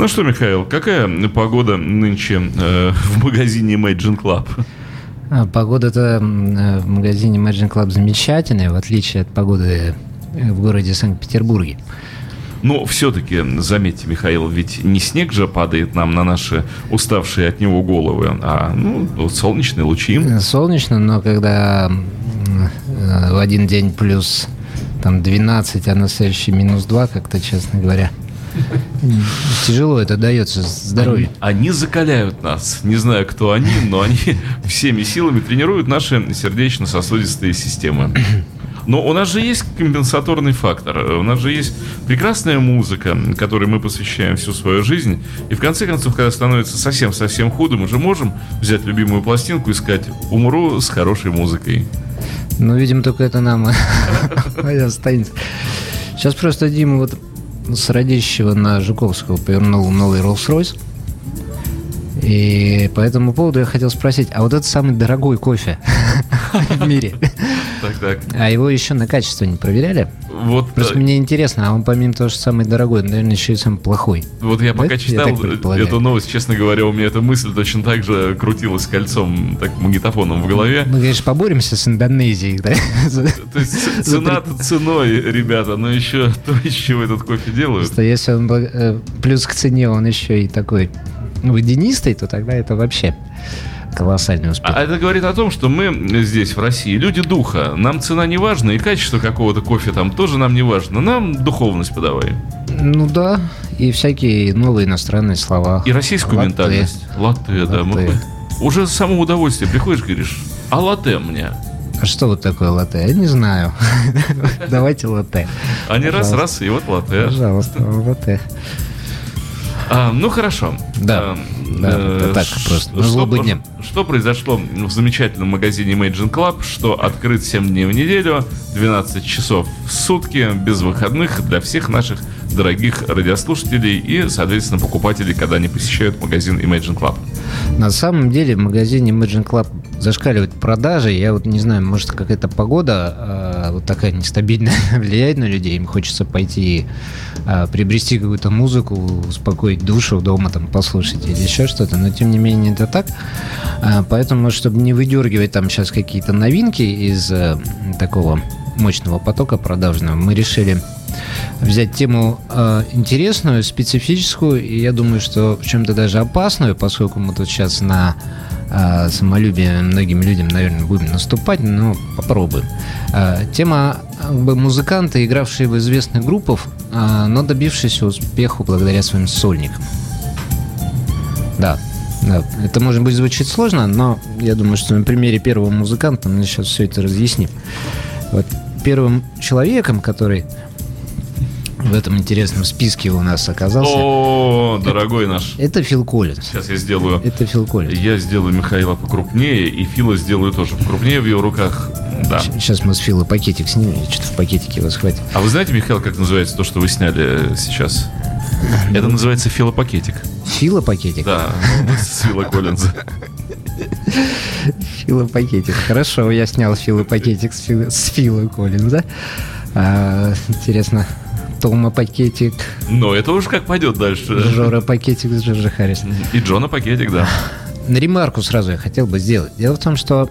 Ну что, Михаил, какая погода нынче э, в магазине Imagine Club? А, Погода-то э, в магазине Imagine Club замечательная, в отличие от погоды э, в городе Санкт-Петербурге. Но все-таки, заметьте, Михаил, ведь не снег же падает нам на наши уставшие от него головы, а ну, солнечные лучи. Э, Солнечно, но когда в один день плюс там 12, а на следующий минус 2, как-то, честно говоря, тяжело это дается здоровью. Они закаляют нас. Не знаю, кто они, но они всеми силами тренируют наши сердечно-сосудистые системы. Но у нас же есть компенсаторный фактор. У нас же есть прекрасная музыка, которой мы посвящаем всю свою жизнь. И в конце концов, когда становится совсем-совсем худо, мы же можем взять любимую пластинку и сказать «Умру с хорошей музыкой». Ну, видимо, только это нам останется. Сейчас просто Дима вот с Радищева на Жуковского повернул новый Rolls-Royce. И по этому поводу я хотел спросить, а вот это самый дорогой кофе в мире, Так, так. а его еще на качество не проверяли? Вот, Просто э, мне интересно, а он помимо того, что самый дорогой, наверное, еще и самый плохой. вот я пока я читал предполагаю. эту новость, честно говоря, у меня эта мысль точно так же крутилась кольцом, так, магнитофоном в голове. Мы, конечно, поборемся с Индонезией, да? То есть ц- цена ценой, ребята, но еще то, из чего этот кофе делают. Просто если он э, плюс к цене, он еще и такой ну, водянистый, то тогда это вообще колоссальный успех. А это говорит о том, что мы здесь, в России, люди духа. Нам цена не важна, и качество какого-то кофе там тоже нам не важно. Нам духовность подавай. Ну да, и всякие новые иностранные слова. И российскую Латте. ментальность. Латте, да. мы- Латте. Уже само удовольствие. Приходишь, говоришь, а латте мне. А что вот такое латте? Я не знаю. Давайте латте. Пожалуйста. раз-раз, и вот латте. Пожалуйста, латте. А, ну хорошо. Да, А, да, э, так просто, Что, дня. что произошло в замечательном магазине Imagine Club, что открыт 7 дней в неделю, 12 часов в сутки, без выходных для всех наших дорогих радиослушателей и, соответственно, покупателей, когда они посещают магазин Imagine Club. На самом деле в магазине Imagine Club зашкаливают продажи. Я вот не знаю, может какая-то погода а, вот такая нестабильная влияет на людей. Им хочется пойти а, приобрести какую-то музыку, успокоить душу дома, там послушать или еще что-то. Но тем не менее это так. А, поэтому, чтобы не выдергивать там сейчас какие-то новинки из э, такого мощного потока продажного, мы решили взять тему э, интересную, специфическую, и я думаю, что в чем-то даже опасную, поскольку мы тут сейчас на э, самолюбие многим людям, наверное, будем наступать, но попробуем. Э, тема как бы, музыканты, игравшие в известных группах, э, но добившиеся успеху благодаря своим сольникам. Да, да, это может быть звучит сложно, но я думаю, что на примере первого музыканта мы сейчас все это разъясним. Вот первым человеком, который в этом интересном списке у нас оказался, О, дорогой наш. это Фил Коллинз. Сейчас я сделаю Это Фил Коллинз. Я сделаю Михаила покрупнее, и Фила сделаю тоже покрупнее в его руках. Да. Сейчас мы с Фила пакетик снимем, что-то в пакетике его схватил. А вы знаете, Михаил, как называется то, что вы сняли сейчас? Это называется филопакетик. Фила пакетик? Да, ну, с Фила Коллинза. Фила пакетик. Хорошо, я снял Фила пакетик с Фила, с Фила Коллинза. А, интересно, Тома пакетик, Но это уж как пойдет дальше. Жора пакетик с Джорджа Харрис. И Джона пакетик, да. Ремарку сразу я хотел бы сделать. Дело в том, что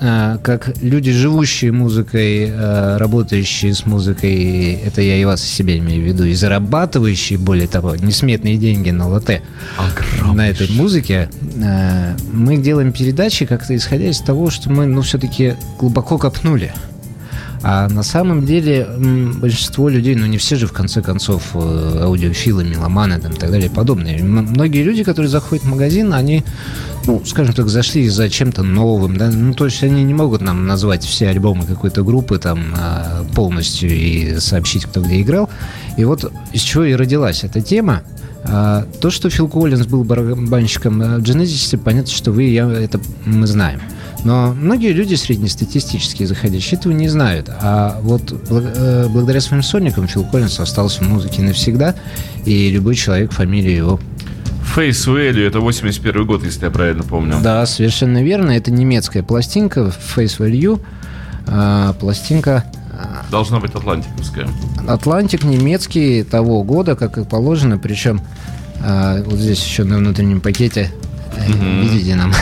э, как люди, живущие музыкой, э, работающие с музыкой, это я и вас и себя имею в виду, и зарабатывающие, более того, несметные деньги на латте, на этой музыке, э, мы делаем передачи как-то исходя из того, что мы, ну, все-таки глубоко копнули. А на самом деле большинство людей, ну не все же в конце концов э, аудиофилы, меломаны там, и так далее и подобное. Многие люди, которые заходят в магазин, они, ну, скажем так, зашли за чем-то новым, да, ну то есть они не могут нам назвать все альбомы какой-то группы там а, полностью и сообщить, кто где играл. И вот из чего и родилась эта тема. А, То, что Фил Коллинз был барабанщиком э, Genesis, понятно, что вы и я это мы знаем. Но многие люди среднестатистические заходящие этого не знают. А вот э, благодаря своим сольникам Фил Коллинз остался в музыке навсегда, и любой человек фамилию его. Face Value, это 81 год, если я правильно помню. Да, совершенно верно. Это немецкая пластинка Face Value. А, пластинка а, Должна быть атлантиковская. Атлантик немецкий того года, как и положено, причем А, вот здесь еще на внутреннем пакете, видите, нам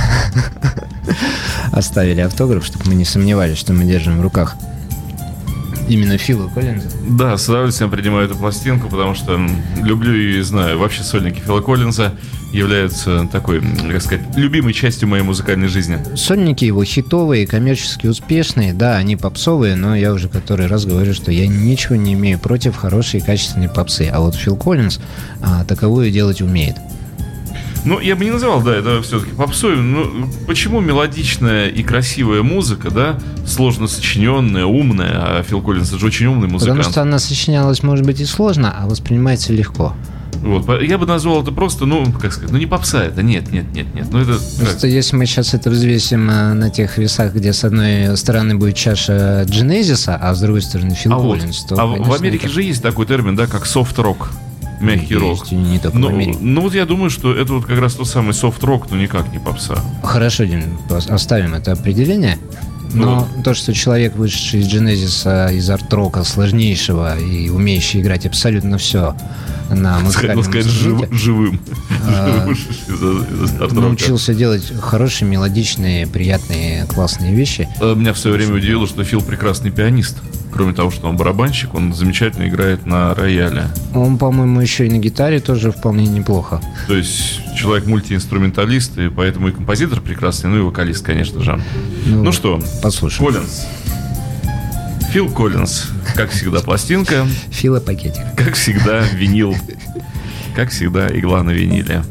оставили автограф, чтобы мы не сомневались, что мы держим в руках именно Фила Коллинза. Да, с удовольствием принимаю эту пластинку, потому что люблю ее и знаю. Вообще сольники Фила Коллинза являются такой, как сказать, любимой частью моей музыкальной жизни. Сольники его хитовые, коммерчески успешные, да, они попсовые, но я уже который раз говорю, что я ничего не имею против хорошей и качественной попсы. А вот Фил Коллинз а, таковую делать умеет. Ну, я бы не называл, да, это все-таки попсой. Ну, почему мелодичная и красивая музыка, да, сложно сочиненная, умная, а Фил Коллинз же очень умный музыкант. Потому что она сочинялась, может быть, и сложно, а воспринимается легко. Вот, я бы назвал это просто, ну, как сказать, ну не попса это, нет, нет, нет, нет. Ну это. Просто как? если мы сейчас это взвесим э, на тех весах, где с одной стороны будет чаша Genesis, а с другой стороны Фил а Коллинз, вот, то. А конечно, в Америке это... же есть такой термин, да, как софт-рок мягкий рок. Не только ну, в Америке. ну вот я думаю, что это вот как раз тот самый софт-рок, но никак не попса. Хорошо, Дим, оставим это определение. Но вот. то, что человек, вышедший из Genesis, из арт-рока сложнейшего и умеющий играть абсолютно все на музыкальном сказать, жив, живым. А, научился делать хорошие, мелодичные, приятные, классные вещи. А, меня в свое время удивило, что Фил прекрасный пианист кроме того, что он барабанщик, он замечательно играет на рояле. Он, по-моему, еще и на гитаре тоже вполне неплохо. То есть человек мультиинструменталист, и поэтому и композитор прекрасный, ну и вокалист, конечно же. Ну, ну что, послушаем. Коллинз. Фил Коллинз, как всегда, пластинка. Фила пакетик. Как всегда, винил. Как всегда, игла на виниле.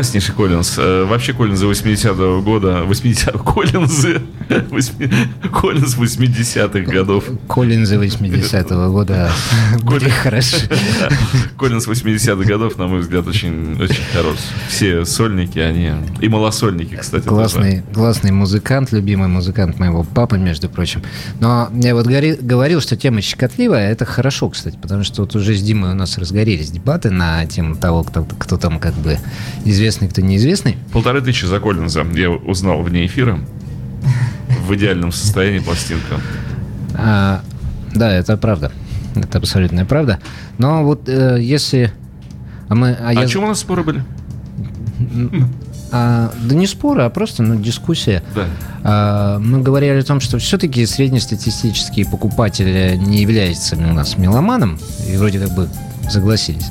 Прекраснейший Коллинз. Э, вообще Коллинзы 80-го года, 80 Коллинзы, 8, Коллинз 80-х годов. Коллинзы 80-го года были хороши. Коллинз 80-х годов, на мой взгляд, очень, очень хорош. Все сольники, они... И малосольники, кстати. Классный, классный музыкант, любимый музыкант моего папы, между прочим. Но я вот говорил, что тема щекотливая, это хорошо, кстати, потому что вот уже с Димой у нас разгорелись дебаты на тему того, кто, кто там как бы известный, кто неизвестный. Полторы тысячи за Коллинза я узнал вне эфира. В идеальном состоянии пластинка. А, да, это правда. Это абсолютная правда. Но вот э, если... А, мы, а, а я... о чем у нас споры были? А, да не споры, а просто ну, дискуссия. Да. А, мы говорили о том, что все-таки среднестатистический покупатель не является у нас меломаном, и вроде как бы согласились.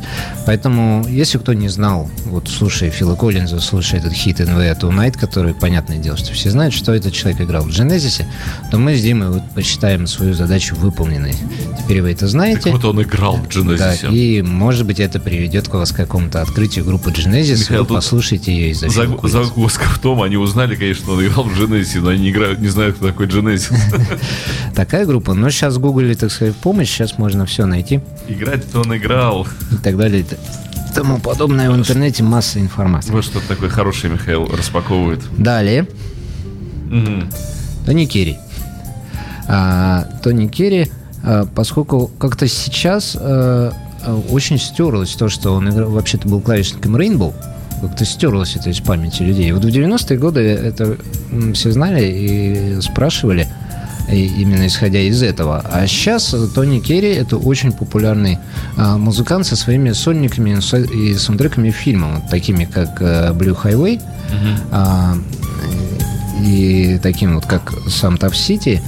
Поэтому, если кто не знал, вот слушая Фила Коллинза, слушая этот хит NV Tonight, который, понятное дело, что все знают, что этот человек играл в Genesis, то мы с Димой вот посчитаем свою задачу выполненной. Теперь вы это знаете. Так вот он играл в Genesis. Да, и, может быть, это приведет к вас к какому-то открытию группы Genesis, Михаил, вы послушайте ее из-за Заг- Загвоздка в том, они узнали, конечно, он играл в Genesis, но они не, играют, не знают, кто такой Genesis. Такая группа. Но сейчас гуглили, так сказать, помощь, сейчас можно все найти. Играть-то он играл играл. И так далее. И тому подобное в интернете масса информации. Вот что такой хороший Михаил распаковывает. Далее. Угу. Тони Керри. А, Тони Керри, а, поскольку как-то сейчас а, очень стерлось то, что он играл, вообще-то был клавишником Rainbow, как-то стерлось это из памяти людей. Вот в 90-е годы это все знали и спрашивали – именно исходя из этого. А сейчас Тони Керри это очень популярный а, музыкант со своими сольниками и саундтреками фильмов, такими как э, Blue Highway а, и таким вот как сам Tough City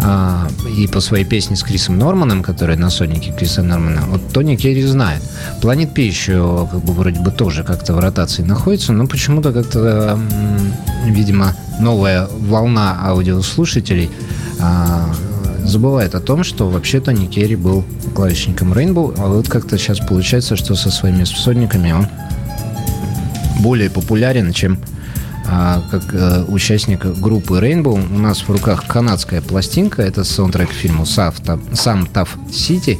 а, и по своей песне с Крисом Норманом, которая на сольнике Криса Нормана, вот Тони Керри знает. Планет Пи еще как бы вроде бы тоже как-то в ротации находится, но почему-то как-то, видимо, новая волна аудиослушателей – а, забывает о том, что вообще-то Никери был клавишником Rainbow, а вот как-то сейчас получается, что со своими сольниками он более популярен, чем а, как а, участник группы Rainbow. У нас в руках канадская пластинка, это саундтрек к фильму «Сам Tough City».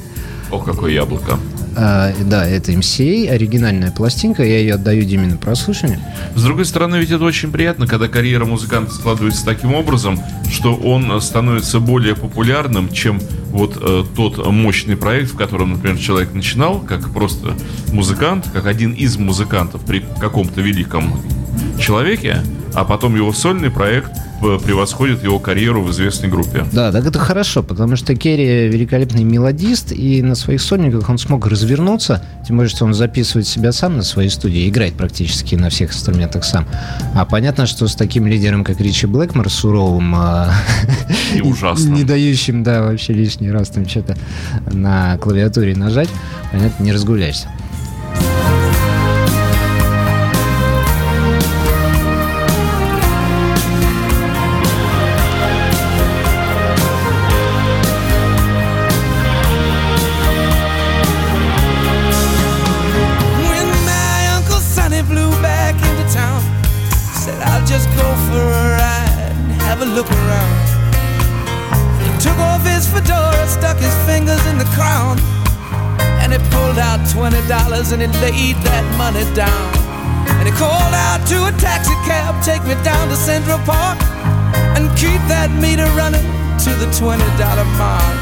Ох, какое яблоко. А, да, это MCA, оригинальная пластинка, я ее отдаю Диме на прослушивание. С другой стороны, ведь это очень приятно, когда карьера музыканта складывается таким образом, что он становится более популярным, чем вот э, тот мощный проект, в котором, например, человек начинал, как просто музыкант, как один из музыкантов при каком-то великом человеке, а потом его сольный проект превосходит его карьеру в известной группе. Да, так это хорошо, потому что Керри великолепный мелодист, и на своих сольниках он смог развернуться, тем более, что он записывает себя сам на своей студии, играет практически на всех инструментах сам. А понятно, что с таким лидером, как Ричи Блэкмор, суровым а, и ужасным, не дающим, да, вообще лишний раз там что-то на клавиатуре нажать, понятно, не разгуляешься. Dollars and he laid that money down. And he called out to a taxi cab, take me down to Central Park and keep that meter running to the $20 mark.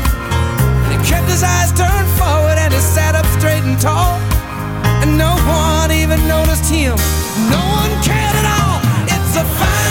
And he kept his eyes turned forward and he sat up straight and tall. And no one even noticed him, no one cared at all. It's a fine,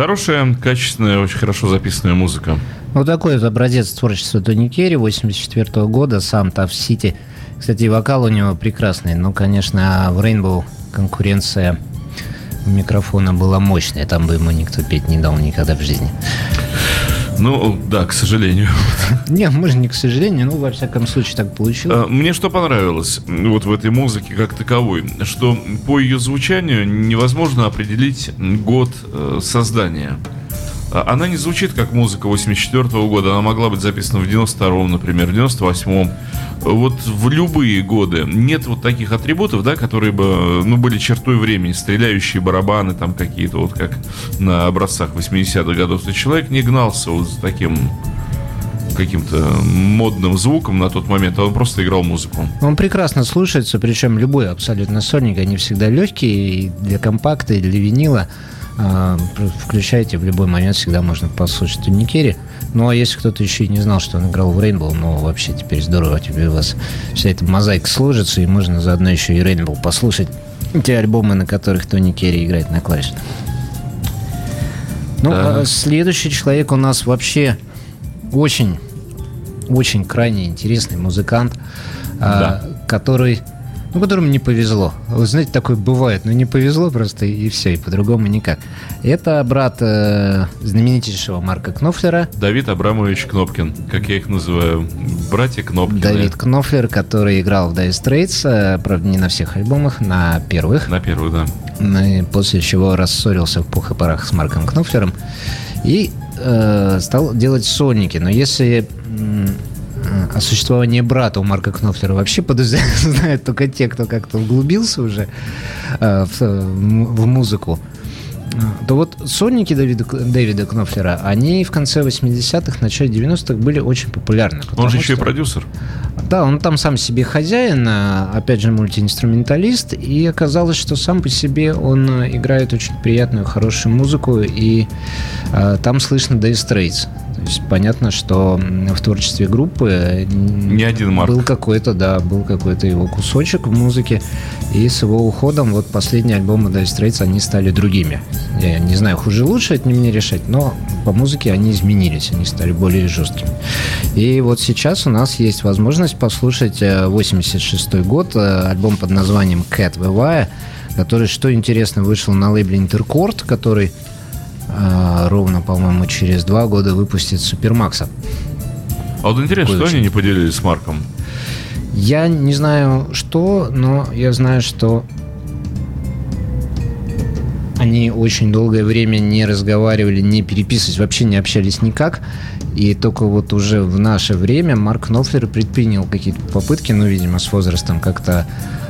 Хорошая, качественная, очень хорошо записанная музыка. Вот такой образец творчества Тони Керри 84 года, сам Tough City. Кстати, вокал у него прекрасный, но, конечно, в Rainbow конкуренция микрофона была мощная, там бы ему никто петь не дал никогда в жизни. Ну, да, к сожалению. Не, может, не к сожалению, ну, во всяком случае, так получилось. А, Мне что понравилось вот в этой музыке как таковой, что по ее звучанию невозможно определить год э, создания. А Она не звучит как музыка 84 года, она могла быть записана в 92-м, например, в 98-м. Вот в любые годы нет вот таких атрибутов, да, которые бы, ну, были чертой времени, стреляющие барабаны там какие-то, вот как на образцах 80-х годов. То человек не гнался вот за таким каким-то модным звуком на тот момент, а он просто играл музыку. Он прекрасно слушается, причем любой абсолютно сольник, они всегда легкие и для компакта, и для винила. А, Включайте, в любой момент всегда можно послушать Тони Керри. Ну, а если кто-то еще и не знал, что он играл в Рейнбоу, ну, вообще теперь здорово, тебе у вас вся эта мозаика сложится, и можно заодно еще и Рейнбоу послушать. Те альбомы, на которых Тони Керри играет на клавишах. Ну, Да. а следующий человек у нас вообще очень, очень крайне интересный музыкант, а, который, ну, которому не повезло. Вы знаете, такое бывает, но не повезло просто и все, и по-другому никак. Это брат э, знаменитейшего Марка Кнофлера, Давид Абрамович Кнопкин, как я их называю, братья Кнопкины. Давид Кнофлер, который играл в Dire Straits, э, правда, не на всех альбомах, на первых. На первую, да. Ну, и после чего рассорился в пух и парах с Марком Кнофлером и э, стал делать сольники. Но если о существовании брата у Марка Кнофлера вообще подозревают только те, кто как-то углубился уже э, в, в музыку, э, то вот сольники Давида, Дэвида Кнофлера, они в конце 80-х, начале 90-х были очень популярны. Он же еще и что- продюсер. Да, он там сам себе хозяин, а, опять же мультиинструменталист, и оказалось, что сам по себе он играет очень приятную, хорошую музыку, и э, там слышно Dire Straits. То есть понятно, что в творчестве группы не один Марк. был какой-то, да, был какой-то его кусочек в музыке, и с его уходом вот последние альбомы Dire Straits, они стали другими. Я не знаю, хуже лучше, это не мне решать, но по музыке они изменились, они стали более жесткими. И вот сейчас у нас есть возможность послушать 86 э, год, э, альбом под названием Cat Vivaya, который, что интересно, вышел на лейбле Интеркорд, который э, ровно, по-моему, через два года выпустит Супермакса. А вот интересно, что они не поделились с Марком? Я не знаю, что, но я знаю, что они очень долгое время не разговаривали, не переписывались, вообще не общались никак. И только вот уже в наше время Марк Нофлер предпринял какие-то попытки, ну, видимо, с возрастом как-то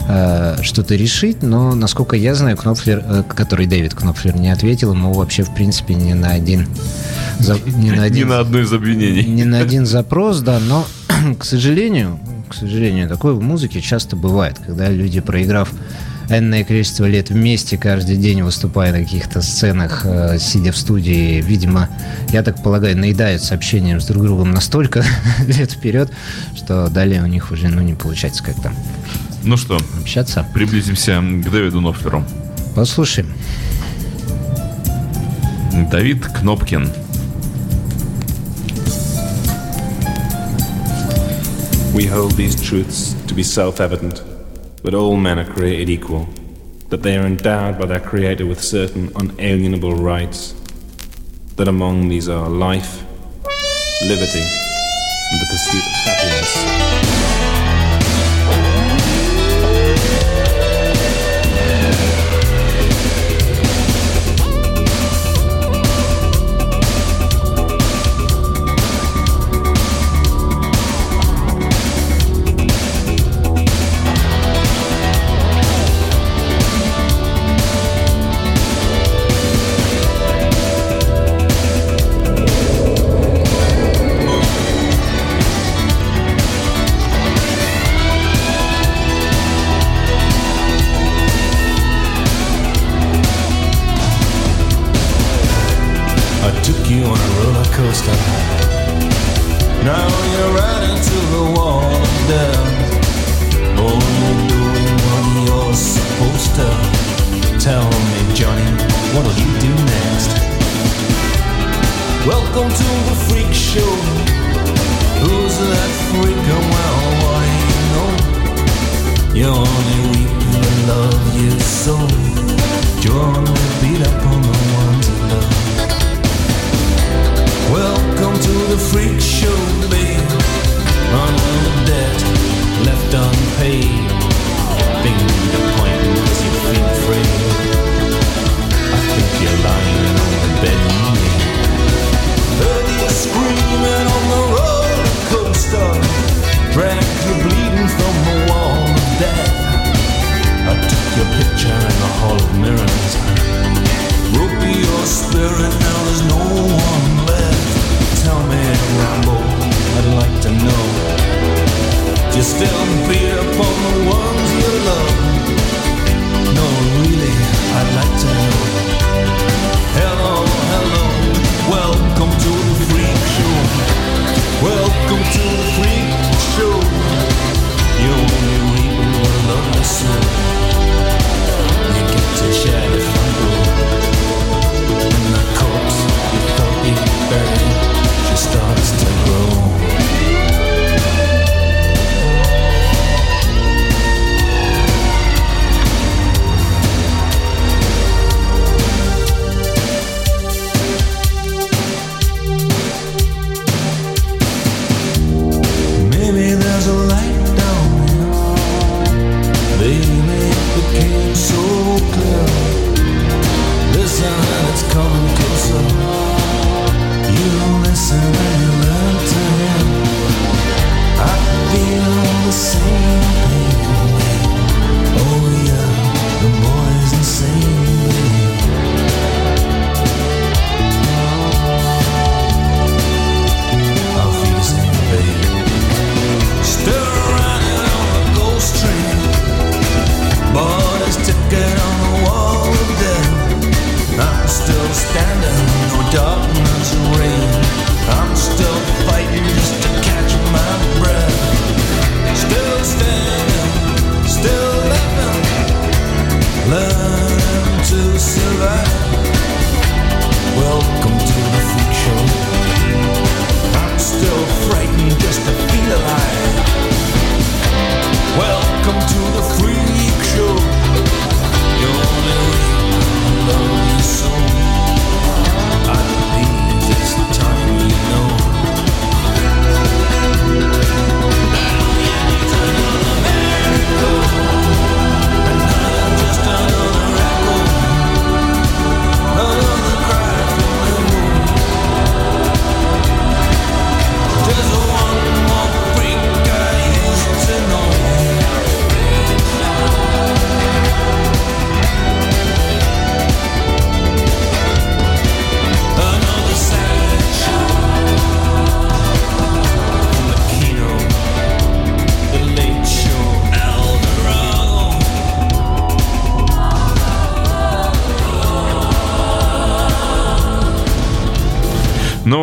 э, что-то решить, но, насколько я знаю, Кнопфлер, э, который Дэвид Кнопфлер не ответил ему вообще, в принципе, ни на один... За, ни, на один ни на одно из обвинений. Ни на один запрос, да, но, к сожалению, к сожалению, такое в музыке часто бывает, когда люди, проиграв энное количество лет вместе, каждый день выступая на каких-то сценах, э, сидя в студии, видимо, я так полагаю, наедаются общением с друг другом настолько лет вперед, что далее у них уже ну, не получается как-то ну что, общаться. Приблизимся к Дэвиду Нофлеру. Послушаем. Давид Кнопкин. We hold these truths to be self-evident. But all men are created equal, that they are endowed by their Creator with certain unalienable rights, that among these are life, liberty, and the pursuit of happiness. Now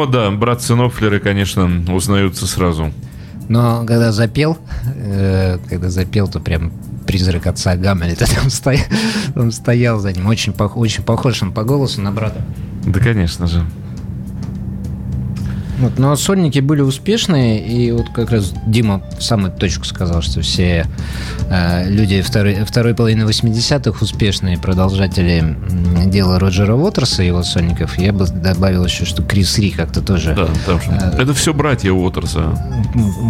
да, братцы Нофлеры, конечно, узнаются сразу. Но когда запел, э, когда запел, то прям призрак отца Гамлета там, стоял, он стоял за ним. Очень, пох- очень похож он по голосу на брата. Да, конечно же. Вот, но сольники были успешные, и вот как раз Дима в самую точку сказал, что все э, люди второй, второй половины 80-х успешные продолжатели дела Роджера Уотерса и его сольников. Я бы добавил еще, что Крис Ри как-то тоже... Да, там же. Это все братья Уотерса.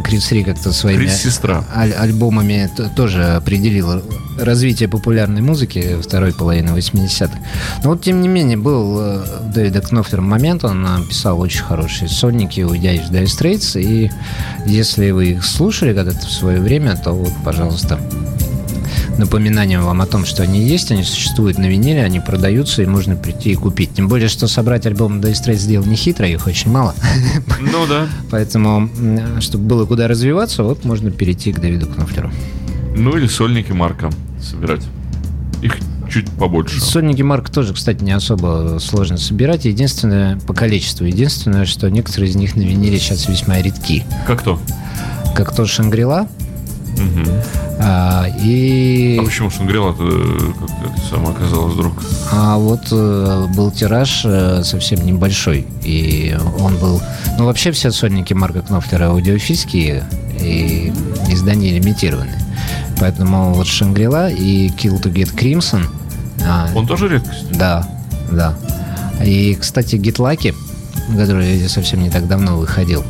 Крис Ри как-то своими Крис сестра. аль- альбомами тоже определил развитие популярной музыки второй половины 80-х. Но вот, тем не менее, был э, у Дэвида Кнофлера момент, он написал очень хорошие сольники, уйдя из Dire Straits, и если вы их слушали когда-то в свое время, то вот, пожалуйста, напоминанием вам о том, что они есть, они существуют на виниле, они продаются, и можно прийти и купить. Тем более, что собрать альбом Dire Straits сделал не хитро, их очень мало. Ну да. Поэтому, чтобы было куда развиваться, вот можно перейти к Дэвиду Кнофлеру. Ну или сольники Марка собирать. Их чуть побольше. Сольники Марк тоже, кстати, не особо сложно собирать. Единственное, по количеству, единственное, что некоторые из них на виниле сейчас весьма редки. Как то? Как то Шангрила. Мгм. а, и А почему Шангрила как это само оказалось вдруг? а вот э, был тираж э, совсем небольшой. И он был... Ну, вообще все сольники Марка Кнофлера аудиофильские и издания лимитированные. Поэтому вот Шангрила и Kill to Get Crimson... а, Он тоже редкость? Да, да. И, кстати, Гитлаки, который совсем не так давно выходил,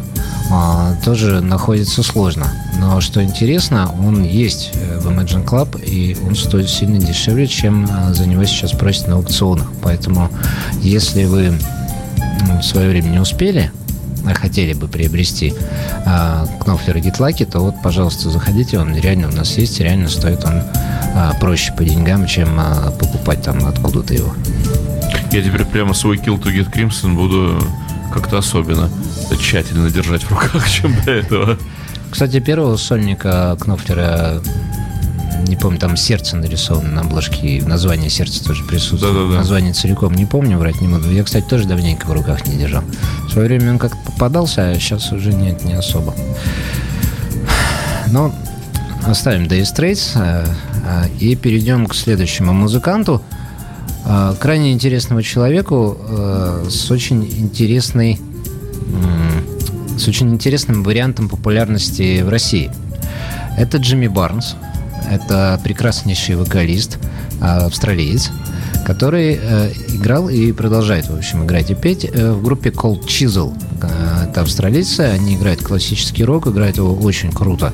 а, тоже находится сложно. Но что интересно, он есть э, в Imagine Club, и он стоит сильно дешевле, чем а, за него сейчас просят на аукционах. Поэтому, если вы в свое время не успели, а хотели бы приобрести а, Кнофлер и Гитлаки, то вот, пожалуйста, заходите, он реально у нас есть, реально стоит он а, проще по деньгам, чем а, покупать там откуда-то его. Я теперь прямо свой Kill to Get Crimson буду как-то особенно тщательно держать в руках, чем до этого. Кстати, первого сольника Кнофлера, не помню, там сердце нарисовано на обложке, и в названии сердце тоже присутствует. Да-да-да. Название целиком не помню, врать не буду. Я, кстати, тоже давненько в руках не держал. В свое время он как-то попадался, а сейчас уже нет, не особо. Но оставим Dire Straits э, э, и перейдем к следующему музыканту. Э, Крайне интересному человеку с очень интересной с очень интересным вариантом популярности в России. Это Джимми Барнс. Это прекраснейший вокалист, э, австралиец, который э, играл и продолжает, в общем, играть и петь э, в группе Cold Chisel. Э, Это австралийцы, они играют классический рок, играют его очень круто.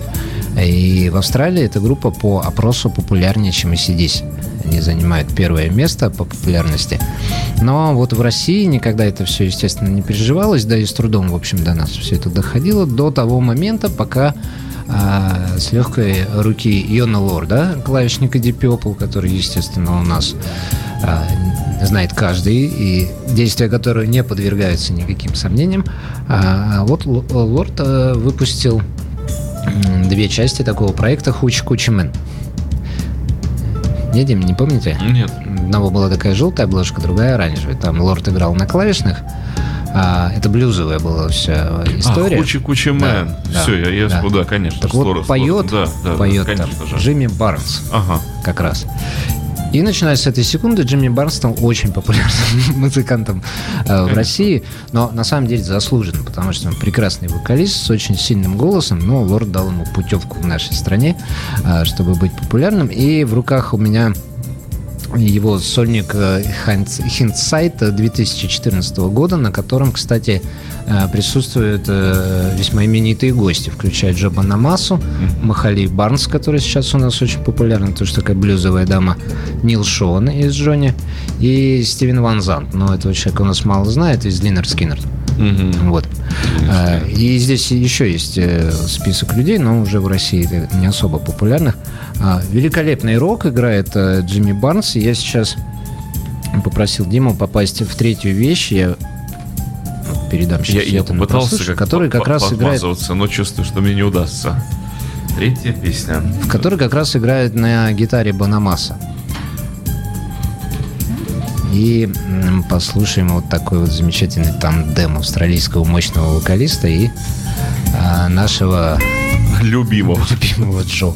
И в Австралии эта группа по опросу популярнее, чем ACDC. Они занимают первое место по популярности. Но вот в России никогда это все, естественно, не переживалось, да и с трудом, в общем, до нас все это доходило до того момента, пока а, с легкой руки Йона Лорда, клавишника Deep Purple, который, естественно, у нас а, знает каждый, и действия которого не подвергаются никаким сомнениям. А вот Л- Лорд а, выпустил две части такого проекта Hoochie Coochie Men. Не, Дим, не помните? Нет. одного была такая желтая обложка, другая оранжевая. Там Лорд играл на клавишных. А, это блюзовая была вся история. А, Hoochie Coochie Men. Да, Все, я, я да. да, конечно. Так вот, с Лордом поет. Да, да, поет да, там конечно же. Джимми Барнс Ага. как раз. И начиная с этой секунды Джимми Барнс стал очень популярным музыкантом э, в России, но на самом деле заслуженно, потому что он прекрасный вокалист с очень сильным голосом, но Лорд дал ему путевку в нашей стране, э, чтобы быть популярным. И в руках у меня его сольник э, Хиндсайт 2014 года, на котором, кстати, э, присутствуют э, весьма именитые гости, включая Джо Банамасу, Махали Барнс, который сейчас у нас очень популярный, тоже такая блюзовая дама, Нил Шон из Джонни и Стивен Ван Зант. Но этого человека у нас мало знает, из Линнер Скиннер. Мгм. Вот. И здесь еще есть э, список людей, но уже в России не особо популярных. А, Великолепный рок играет э, Джимми Барнс. Я сейчас попросил Диму попасть в третью вещь. Я передам сейчас Я, я попытался прослушивание, как который как раз играет но чувствую, что мне не удастся. Третья песня. в который как раз играет на гитаре Банамаса. И послушаем вот такой вот замечательный тандем австралийского мощного вокалиста и а, нашего Любимого. любимого Джо.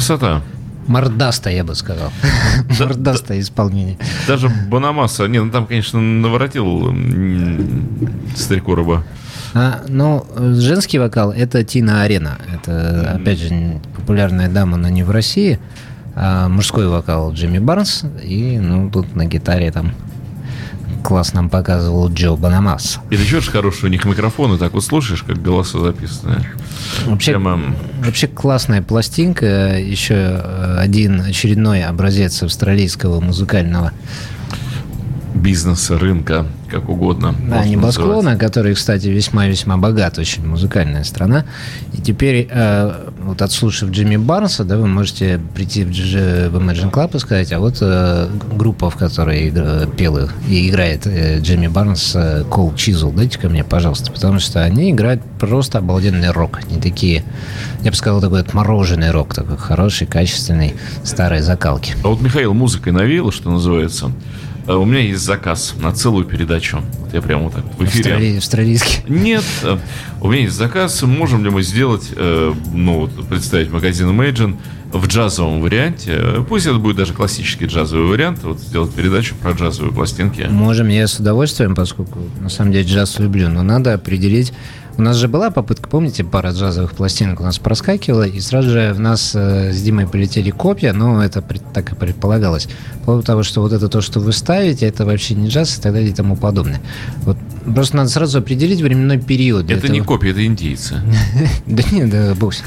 Красота. Мордасто, я бы сказал. Мордастое исполнение. Даже Бонамасса, не, ну там, конечно, наворотил старику рыба. А, ну, женский вокал это Тина Арена. Это, опять же, популярная дама, но не в России. А мужской вокал Джимми Барнс. И, ну, тут на гитаре там класс нам показывал Джо Бонамасса. И ты чего ж хороший у них микрофон, и так вот слушаешь, как голоса записаны. Вообще, Прямо- вообще классная пластинка. Еще э, один очередной образец австралийского музыкального Бизнеса, рынка, как угодно. Да, небосклона, который, кстати, весьма-весьма богат, очень музыкальная страна. И теперь, э, вот отслушав Джимми Барнса, да, вы можете прийти в, Dj- в Imagine Club и сказать, а вот э, группа, в которой пел их и играет э, Джимми Барнс, э, Cole Chisel, дайте ко мне, пожалуйста, потому что они играют просто обалденный рок. Они такие, я бы сказал, такой отмороженный рок, такой хороший, качественный, старой закалки. А вот Михаил музыкой навеял, что называется. А У меня есть заказ на целую передачу. Вот я прямо вот так в эфире. Австрали- австралийский. Нет, э, у меня есть заказ. Можем ли мы сделать, э, ну, вот, представить магазин Imagine в джазовом варианте? Э, Пусть это будет даже классический джазовый вариант. Вот сделать передачу про джазовые пластинки. Можем, я с удовольствием, поскольку на самом деле джаз люблю, но надо определить. У нас же была попытка, помните, пара джазовых пластинок у нас проскакивала, и сразу же в нас э, с Димой полетели копья, но это пред- так и предполагалось. По поводу того, что вот это то, что вы ставите, это вообще не джаз и так далее и тому подобное. Вот просто надо сразу определить временной период. Это не этого. копии, это индейцы. Да нет, да бог ним.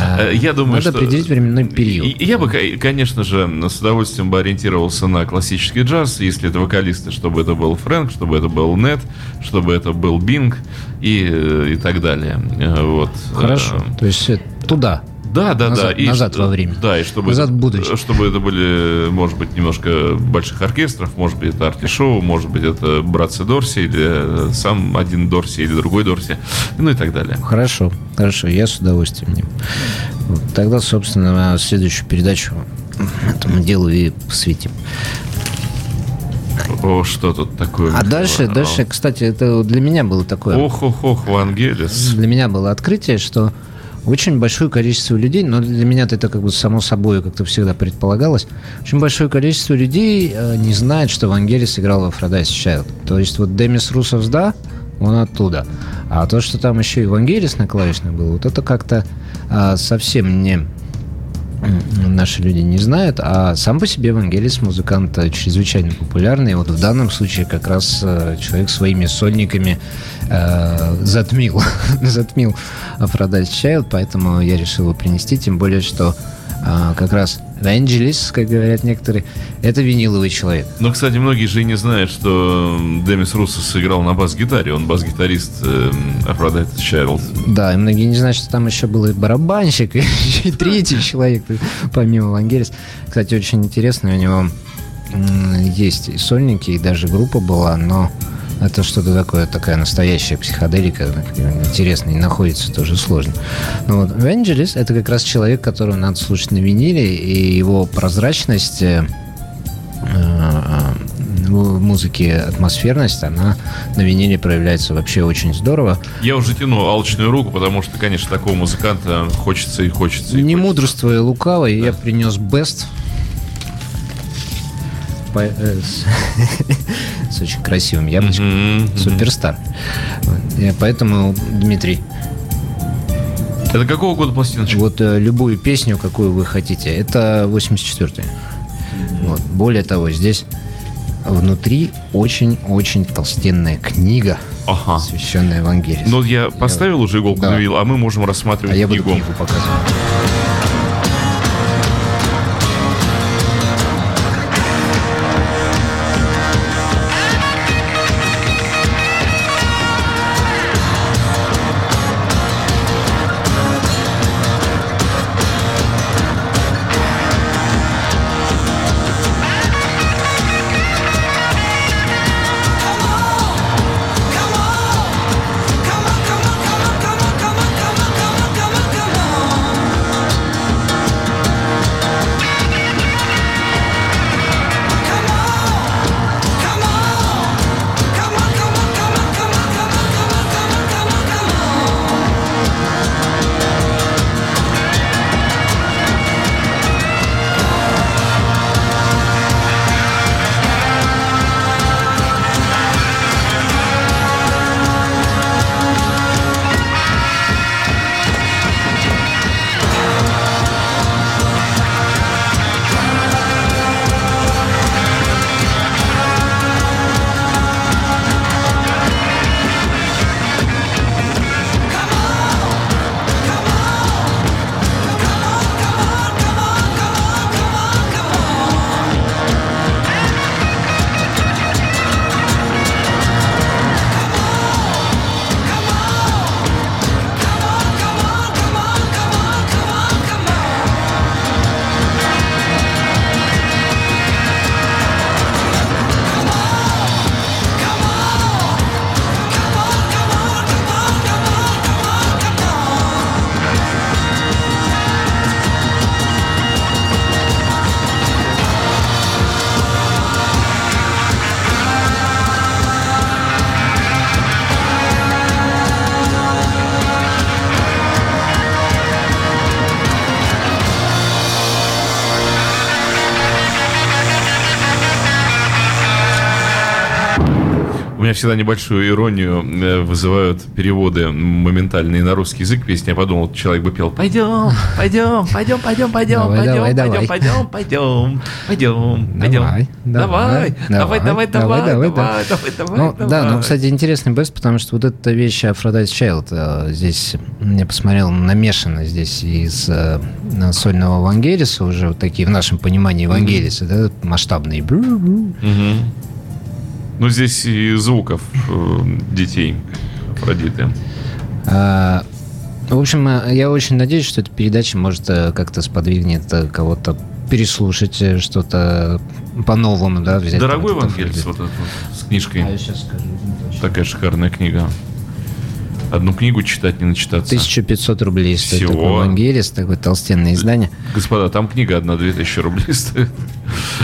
А, Э, Я думаю, Надо определить временной период. И- Я бы, ко- конечно же, с удовольствием бы ориентировался на классический джаз, если это вокалисты, чтобы это был Фрэнк, чтобы это был Нет, чтобы это был Бинг и, э, и так далее. Э, Вот. Хорошо. Э, То есть туда. Да, да, Назад- да. назад ш- во времени. Да, и чтобы, Назад в будущее. чтобы это были, может быть, немножко больших оркестров, может быть, это арти-шоу, может быть, это братцы Дорси, или сам один Дорси, или другой Дорси, ну и так далее. Хорошо, хорошо, я с удовольствием. Тогда, собственно, следующую передачу этому делу и посвятим. О, что тут такое? А дальше, О. дальше, кстати, это для меня было такое. Ох, ох, ох, Вангелис. Для меня было открытие, что очень большое количество людей, но для меня это как бы само собой как-то всегда предполагалось, очень большое количество людей э, не знает, что Вангелис играл во Aphrodite Child. То есть вот Демис Русов, да, он оттуда. А то, что там еще и Вангелис на клавишной был, вот это как-то а, совсем не наши люди не знают, а сам по себе Вангелис музыкант э, чрезвычайно популярный. Вот в данном случае как раз э, человек своими сольниками э, затмил, затмил Aphrodite Child, поэтому я решил его принести, тем более, что э, как раз Вангелис, как говорят некоторые, это виниловый человек. Но, кстати, многие же и не знают, что Демис Руссос сыграл на бас-гитаре. Он бас-гитарист э, Aphrodite Child. Да, и многие не знают, что там еще был и барабанщик, и третий человек, помимо Вангелис. Кстати, очень интересно, у него есть и сольники, и даже группа была, но это что-то такое, такая настоящая психоделика, интересно, и находится тоже сложно. Но вот Вангелис — это как раз человек, которого надо слушать на виниле, и его прозрачность э, э, в музыке атмосферность, она на виниле проявляется вообще очень здорово. Я уже тяну алчную руку, потому что, конечно, такого музыканта хочется и хочется. И Не хочется. мудрствуя лукаво, я принес бест. С, очень красивым яблочком. Мгм. Суперстар. Вот. Я Поэтому, Дмитрий, Это какого года пластиночка? вот э, любую песню, какую вы хотите, это 84-й. Вот. Более того, здесь внутри очень-очень толстенная книга, Ага. посвященная Евангелию. Ну, я поставил уже иголку Да. на вил, а мы можем а рассматривать я буду книгу. книгу показывать. Всегда небольшую иронию э, вызывают переводы моментальные на русский язык песни. Я подумал, человек бы пел «Пойдем, пойдем, пойдем, пойдем, пойдем, пойдем, пойдем, пойдем, пойдем, пойдем, пойдем». Давай, давай, давай, давай, давай, давай, давай, давай, Ну, да, ну, кстати, интересный бест, потому что вот эта вещь Aphrodite Child э, здесь, я посмотрел, намешана здесь из э, сольного Вангелиса, уже вот такие в нашем понимании Вангелисы, да, масштабные. Ну, здесь и звуков э, детей Афродиты. А, В общем, э, я очень надеюсь, что эта передача может э, как-то сподвигнет кого-то переслушать что-то по-новому, да, взять. Дорогой Вангельс, вот этот вот, с книжкой. А я сейчас скажу. Такая шикарная книга. Одну книгу читать не начитаться. 1500 рублей стоит Всего? такой Вангелис, такое толстенное издание. Господа, там книга одна 2000 рублей стоит.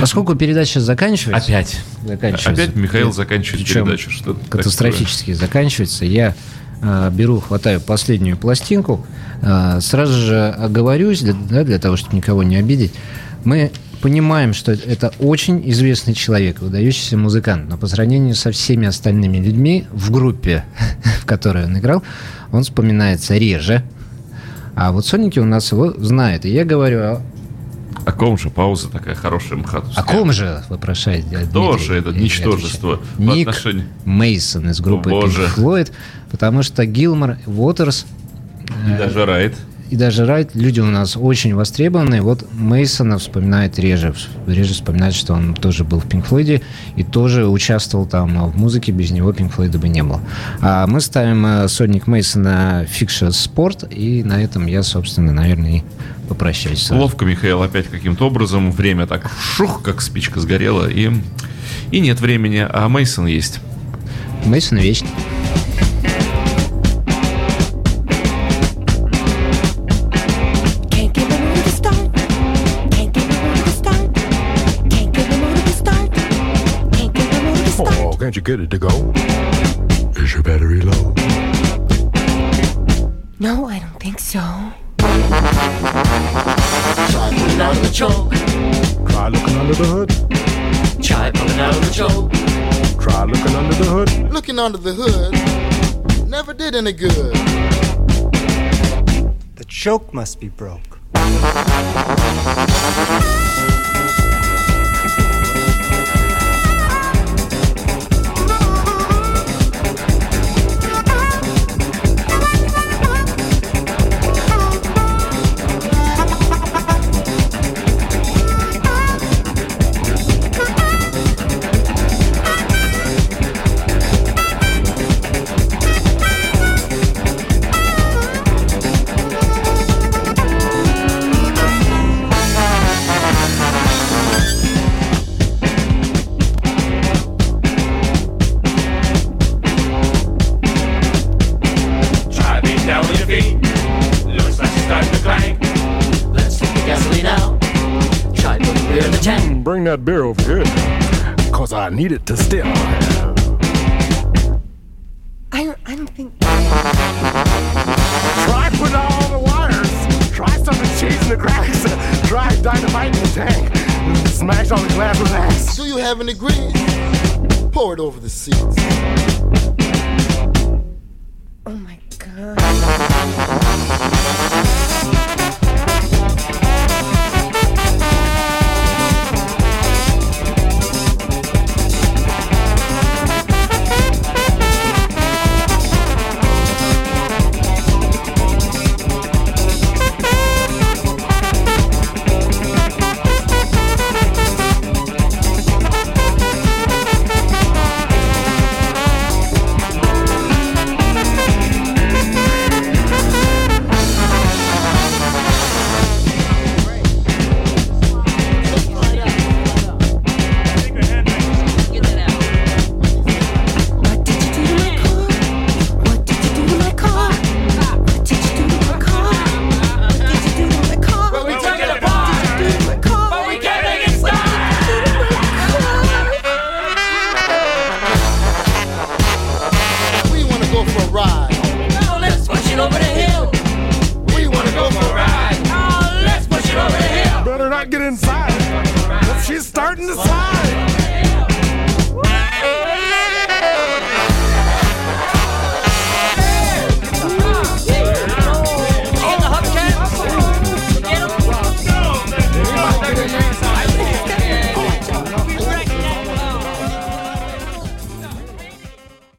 Поскольку передача заканчивается... Опять. Заканчивается. Опять Михаил заканчивает Причем передачу. Что Катастрофически заканчивается. Я э, беру, хватаю последнюю пластинку, э, сразу же оговорюсь, да, для того, чтобы никого не обидеть. Мы понимаем, что это очень известный человек, выдающийся музыкант, но по сравнению со всеми остальными людьми в группе, в которой он играл, он вспоминается реже. А вот сольники у нас его знают. И я говорю о, О ком же пауза такая хорошая МХАТовская? о ком же, вопрошает Дмитрий. Тоже это Я ничтожество Ник отношению- Мейсон из группы О, боже. Pink Floyd, потому что Гилмор, Уотерс И даже Райт. И даже Райт, люди у нас очень востребованные. Вот Мейсона вспоминает реже. Реже вспоминает, что он тоже был в Пинк Флойде и тоже участвовал там в музыке. Без него Пинк Флойда бы не было. А мы ставим э, сольник Мейсона Фикша Спорт, и на этом я, собственно, наверное, и попрощаюсь. сразу. Ловко Михаил опять каким-то образом. Время так шух, как спичка сгорела. И, и нет времени, а Мейсон есть. Мейсон вечный. Get it to go? Is your battery low? No, I don't think so. Try pulling out of the choke. Try looking under the hood. Try pulling out of the choke. Try looking under the hood. Looking under the hood never did any good. The choke must be broke. Try the tank. Smash all the glass with axe. Do you have any grease? Pour it over the seats. Oh my god.